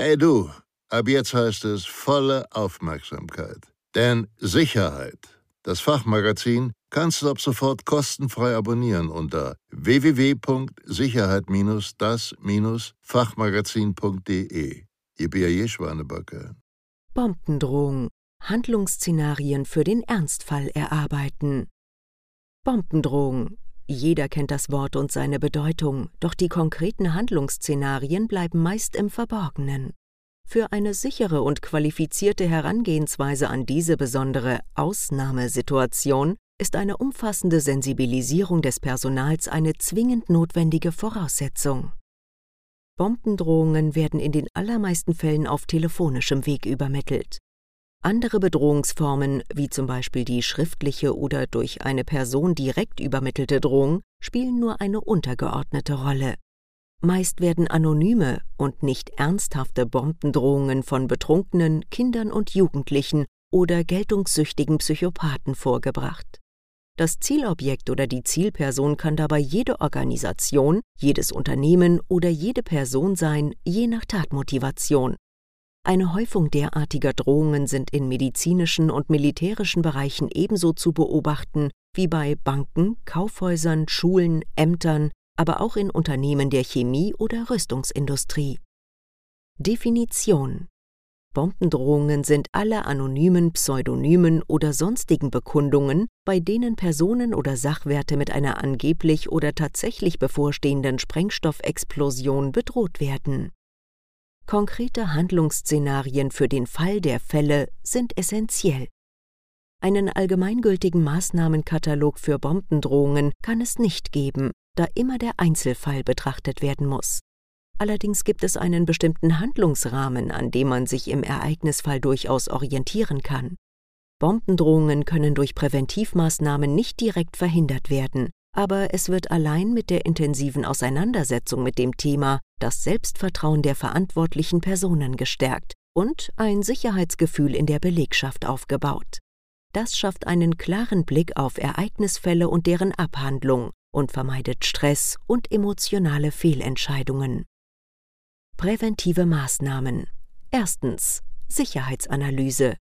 Hey du, ab jetzt heißt es volle Aufmerksamkeit. Denn Sicherheit, das Fachmagazin, kannst du ab sofort kostenfrei abonnieren unter www.sicherheit-das-fachmagazin.de. Ihr B.A.J. Schwanebacke. Bombendrohung. Handlungsszenarien für den Ernstfall erarbeiten. Bombendrohung. Jeder kennt das Wort und seine Bedeutung, doch die konkreten Handlungsszenarien bleiben meist im Verborgenen. Für eine sichere und qualifizierte Herangehensweise an diese besondere Ausnahmesituation ist eine umfassende Sensibilisierung des Personals eine zwingend notwendige Voraussetzung. Bombendrohungen werden in den allermeisten Fällen auf telefonischem Weg übermittelt. Andere Bedrohungsformen, wie zum Beispiel die schriftliche oder durch eine Person direkt übermittelte Drohung, spielen nur eine untergeordnete Rolle. Meist werden anonyme und nicht ernsthafte Bombendrohungen von betrunkenen Kindern und Jugendlichen oder geltungssüchtigen Psychopathen vorgebracht. Das Zielobjekt oder die Zielperson kann dabei jede Organisation, jedes Unternehmen oder jede Person sein, je nach Tatmotivation. Eine Häufung derartiger Drohungen sind in medizinischen und militärischen Bereichen ebenso zu beobachten wie bei Banken, Kaufhäusern, Schulen, Ämtern, aber auch in Unternehmen der Chemie- oder Rüstungsindustrie. Definition Bombendrohungen sind alle anonymen, pseudonymen oder sonstigen Bekundungen, bei denen Personen oder Sachwerte mit einer angeblich oder tatsächlich bevorstehenden Sprengstoffexplosion bedroht werden. Konkrete Handlungsszenarien für den Fall der Fälle sind essentiell. Einen allgemeingültigen Maßnahmenkatalog für Bombendrohungen kann es nicht geben, da immer der Einzelfall betrachtet werden muss. Allerdings gibt es einen bestimmten Handlungsrahmen, an dem man sich im Ereignisfall durchaus orientieren kann. Bombendrohungen können durch Präventivmaßnahmen nicht direkt verhindert werden, aber es wird allein mit der intensiven Auseinandersetzung mit dem Thema das Selbstvertrauen der verantwortlichen Personen gestärkt und ein Sicherheitsgefühl in der Belegschaft aufgebaut. Das schafft einen klaren Blick auf Ereignisfälle und deren Abhandlung und vermeidet Stress und emotionale Fehlentscheidungen. Präventive Maßnahmen. Erstens Sicherheitsanalyse.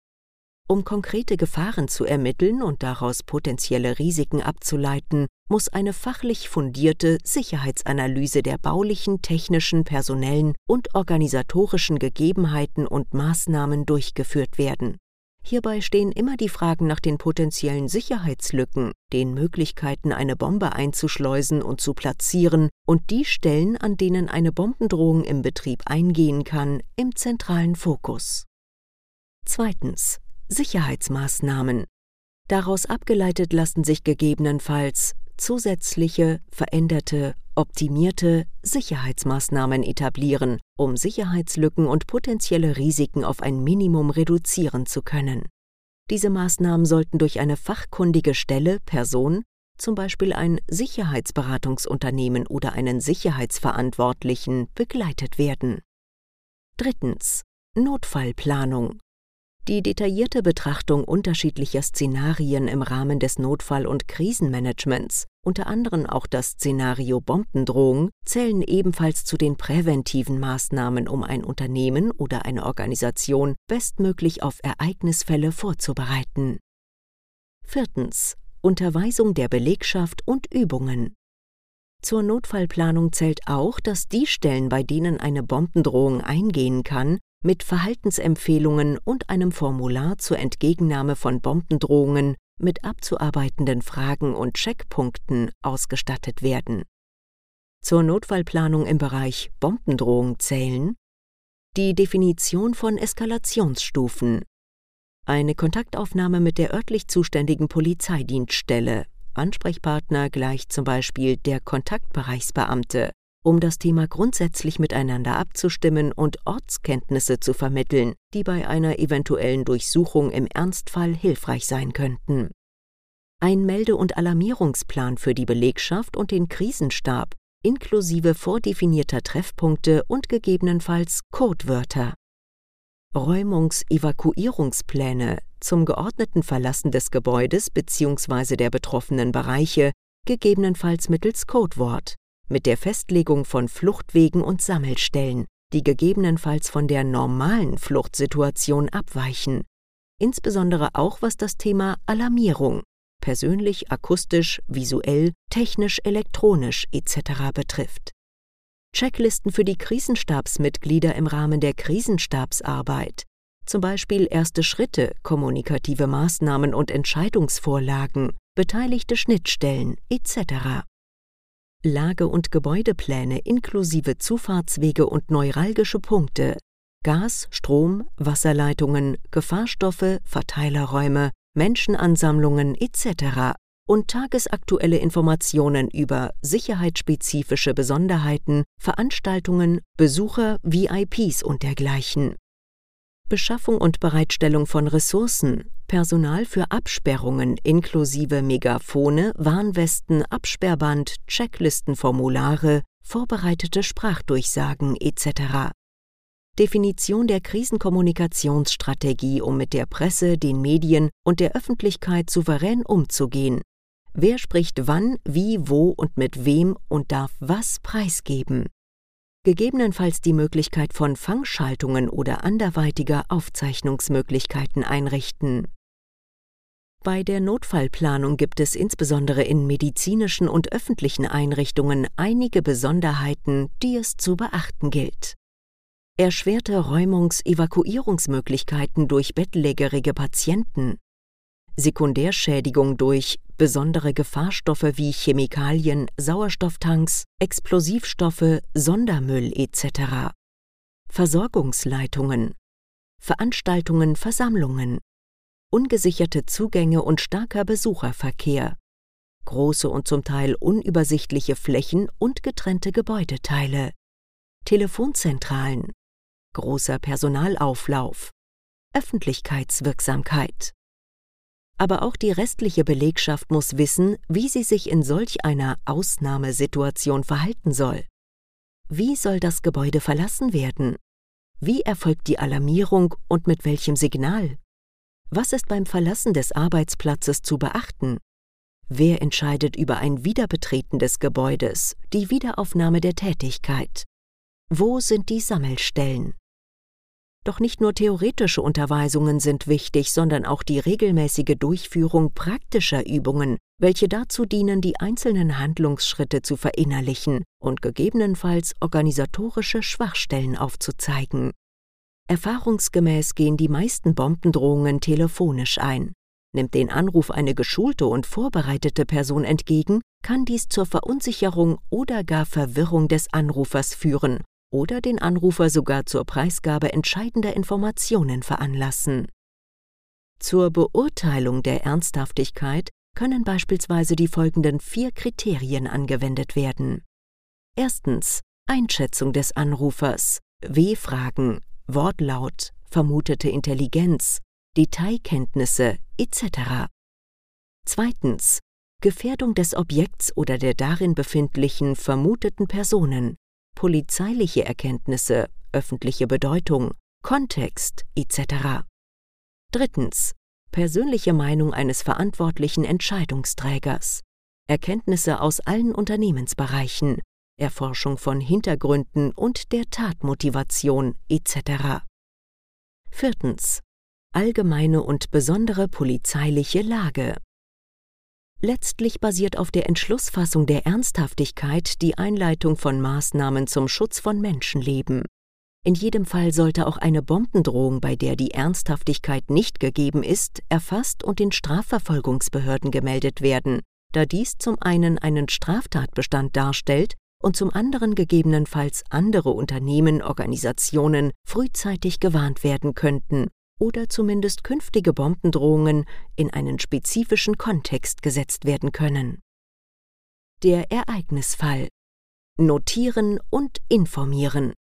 Um konkrete Gefahren zu ermitteln und daraus potenzielle Risiken abzuleiten, muss eine fachlich fundierte Sicherheitsanalyse der baulichen, technischen, personellen und organisatorischen Gegebenheiten und Maßnahmen durchgeführt werden. Hierbei stehen immer die Fragen nach den potenziellen Sicherheitslücken, den Möglichkeiten, eine Bombe einzuschleusen und zu platzieren und die Stellen, an denen eine Bombendrohung im Betrieb eingehen kann, im zentralen Fokus. Zweitens. Sicherheitsmaßnahmen. Daraus abgeleitet lassen sich gegebenenfalls zusätzliche, veränderte, optimierte Sicherheitsmaßnahmen etablieren, um Sicherheitslücken und potenzielle Risiken auf ein Minimum reduzieren zu können. Diese Maßnahmen sollten durch eine fachkundige Stelle, Person, zum Beispiel ein Sicherheitsberatungsunternehmen oder einen Sicherheitsverantwortlichen, begleitet werden. Drittens. Notfallplanung. Die detaillierte Betrachtung unterschiedlicher Szenarien im Rahmen des Notfall- und Krisenmanagements, unter anderem auch das Szenario Bombendrohung, zählen ebenfalls zu den präventiven Maßnahmen, um ein Unternehmen oder eine Organisation bestmöglich auf Ereignisfälle vorzubereiten. Viertens. Unterweisung der Belegschaft und Übungen. Zur Notfallplanung zählt auch, dass die Stellen, bei denen eine Bombendrohung eingehen kann, mit Verhaltensempfehlungen und einem Formular zur Entgegennahme von Bombendrohungen mit abzuarbeitenden Fragen und Checkpunkten ausgestattet werden. Zur Notfallplanung im Bereich Bombendrohung zählen die Definition von Eskalationsstufen, eine Kontaktaufnahme mit der örtlich zuständigen Polizeidienststelle, Ansprechpartner gleich zum Beispiel der Kontaktbereichsbeamte, um das Thema grundsätzlich miteinander abzustimmen und Ortskenntnisse zu vermitteln, die bei einer eventuellen Durchsuchung im Ernstfall hilfreich sein könnten. Ein Melde- und Alarmierungsplan für die Belegschaft und den Krisenstab, inklusive vordefinierter Treffpunkte und gegebenenfalls Codewörter. Räumungs-Evakuierungspläne zum geordneten Verlassen des Gebäudes bzw. der betroffenen Bereiche, gegebenenfalls mittels Codewort mit der Festlegung von Fluchtwegen und Sammelstellen, die gegebenenfalls von der normalen Fluchtsituation abweichen, insbesondere auch was das Thema Alarmierung persönlich, akustisch, visuell, technisch, elektronisch etc. betrifft. Checklisten für die Krisenstabsmitglieder im Rahmen der Krisenstabsarbeit, zum Beispiel erste Schritte, kommunikative Maßnahmen und Entscheidungsvorlagen, beteiligte Schnittstellen etc. Lage- und Gebäudepläne inklusive Zufahrtswege und neuralgische Punkte, Gas, Strom, Wasserleitungen, Gefahrstoffe, Verteilerräume, Menschenansammlungen etc. und tagesaktuelle Informationen über sicherheitsspezifische Besonderheiten, Veranstaltungen, Besucher, VIPs und dergleichen. Beschaffung und Bereitstellung von Ressourcen, Personal für Absperrungen inklusive Megafone, Warnwesten, Absperrband, Checklistenformulare, vorbereitete Sprachdurchsagen etc. Definition der Krisenkommunikationsstrategie, um mit der Presse, den Medien und der Öffentlichkeit souverän umzugehen. Wer spricht wann, wie, wo und mit wem und darf was preisgeben? Gegebenenfalls die Möglichkeit von Fangschaltungen oder anderweitiger Aufzeichnungsmöglichkeiten einrichten. Bei der Notfallplanung gibt es insbesondere in medizinischen und öffentlichen Einrichtungen einige Besonderheiten, die es zu beachten gilt erschwerte Räumungs-Evakuierungsmöglichkeiten durch bettlägerige Patienten, Sekundärschädigung durch besondere Gefahrstoffe wie Chemikalien, Sauerstofftanks, Explosivstoffe, Sondermüll etc., Versorgungsleitungen, Veranstaltungen, Versammlungen, ungesicherte Zugänge und starker Besucherverkehr, große und zum Teil unübersichtliche Flächen und getrennte Gebäudeteile, Telefonzentralen, großer Personalauflauf, Öffentlichkeitswirksamkeit. Aber auch die restliche Belegschaft muss wissen, wie sie sich in solch einer Ausnahmesituation verhalten soll. Wie soll das Gebäude verlassen werden? Wie erfolgt die Alarmierung und mit welchem Signal? Was ist beim Verlassen des Arbeitsplatzes zu beachten? Wer entscheidet über ein Wiederbetreten des Gebäudes, die Wiederaufnahme der Tätigkeit? Wo sind die Sammelstellen? Doch nicht nur theoretische Unterweisungen sind wichtig, sondern auch die regelmäßige Durchführung praktischer Übungen, welche dazu dienen, die einzelnen Handlungsschritte zu verinnerlichen und gegebenenfalls organisatorische Schwachstellen aufzuzeigen. Erfahrungsgemäß gehen die meisten Bombendrohungen telefonisch ein. Nimmt den Anruf eine geschulte und vorbereitete Person entgegen, kann dies zur Verunsicherung oder gar Verwirrung des Anrufers führen oder den Anrufer sogar zur Preisgabe entscheidender Informationen veranlassen. Zur Beurteilung der Ernsthaftigkeit können beispielsweise die folgenden vier Kriterien angewendet werden. Erstens Einschätzung des Anrufers, W-Fragen, Wortlaut, vermutete Intelligenz, Detailkenntnisse etc. Zweitens Gefährdung des Objekts oder der darin befindlichen vermuteten Personen, polizeiliche Erkenntnisse, öffentliche Bedeutung, Kontext etc. Drittens. Persönliche Meinung eines verantwortlichen Entscheidungsträgers. Erkenntnisse aus allen Unternehmensbereichen, Erforschung von Hintergründen und der Tatmotivation etc. Viertens. Allgemeine und besondere polizeiliche Lage. Letztlich basiert auf der Entschlussfassung der Ernsthaftigkeit die Einleitung von Maßnahmen zum Schutz von Menschenleben. In jedem Fall sollte auch eine Bombendrohung, bei der die Ernsthaftigkeit nicht gegeben ist, erfasst und den Strafverfolgungsbehörden gemeldet werden, da dies zum einen einen Straftatbestand darstellt und zum anderen gegebenenfalls andere Unternehmen, Organisationen frühzeitig gewarnt werden könnten oder zumindest künftige Bombendrohungen in einen spezifischen Kontext gesetzt werden können. Der Ereignisfall Notieren und informieren.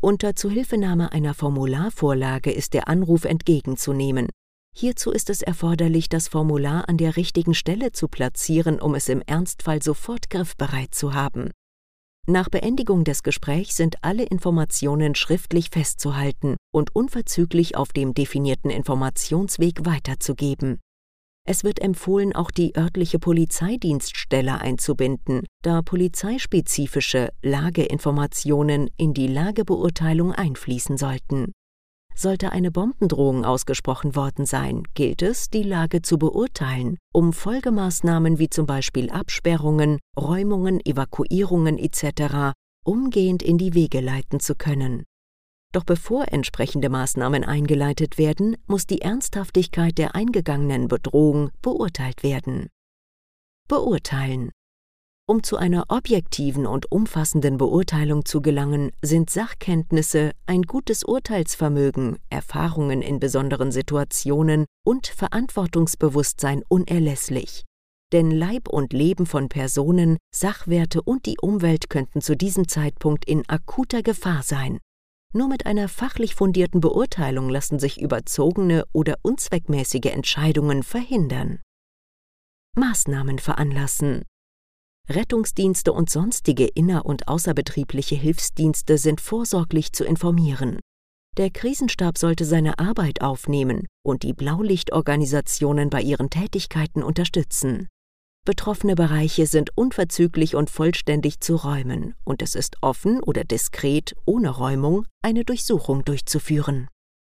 Unter Zuhilfenahme einer Formularvorlage ist der Anruf entgegenzunehmen. Hierzu ist es erforderlich, das Formular an der richtigen Stelle zu platzieren, um es im Ernstfall sofort griffbereit zu haben. Nach Beendigung des Gesprächs sind alle Informationen schriftlich festzuhalten und unverzüglich auf dem definierten Informationsweg weiterzugeben. Es wird empfohlen, auch die örtliche Polizeidienststelle einzubinden, da polizeispezifische Lageinformationen in die Lagebeurteilung einfließen sollten. Sollte eine Bombendrohung ausgesprochen worden sein, gilt es, die Lage zu beurteilen, um Folgemaßnahmen wie zum Beispiel Absperrungen, Räumungen, Evakuierungen etc. umgehend in die Wege leiten zu können. Doch bevor entsprechende Maßnahmen eingeleitet werden, muss die Ernsthaftigkeit der eingegangenen Bedrohung beurteilt werden. Beurteilen um zu einer objektiven und umfassenden Beurteilung zu gelangen, sind Sachkenntnisse, ein gutes Urteilsvermögen, Erfahrungen in besonderen Situationen und Verantwortungsbewusstsein unerlässlich. Denn Leib und Leben von Personen, Sachwerte und die Umwelt könnten zu diesem Zeitpunkt in akuter Gefahr sein. Nur mit einer fachlich fundierten Beurteilung lassen sich überzogene oder unzweckmäßige Entscheidungen verhindern. Maßnahmen veranlassen Rettungsdienste und sonstige inner- und außerbetriebliche Hilfsdienste sind vorsorglich zu informieren. Der Krisenstab sollte seine Arbeit aufnehmen und die Blaulichtorganisationen bei ihren Tätigkeiten unterstützen. Betroffene Bereiche sind unverzüglich und vollständig zu räumen, und es ist offen oder diskret ohne Räumung eine Durchsuchung durchzuführen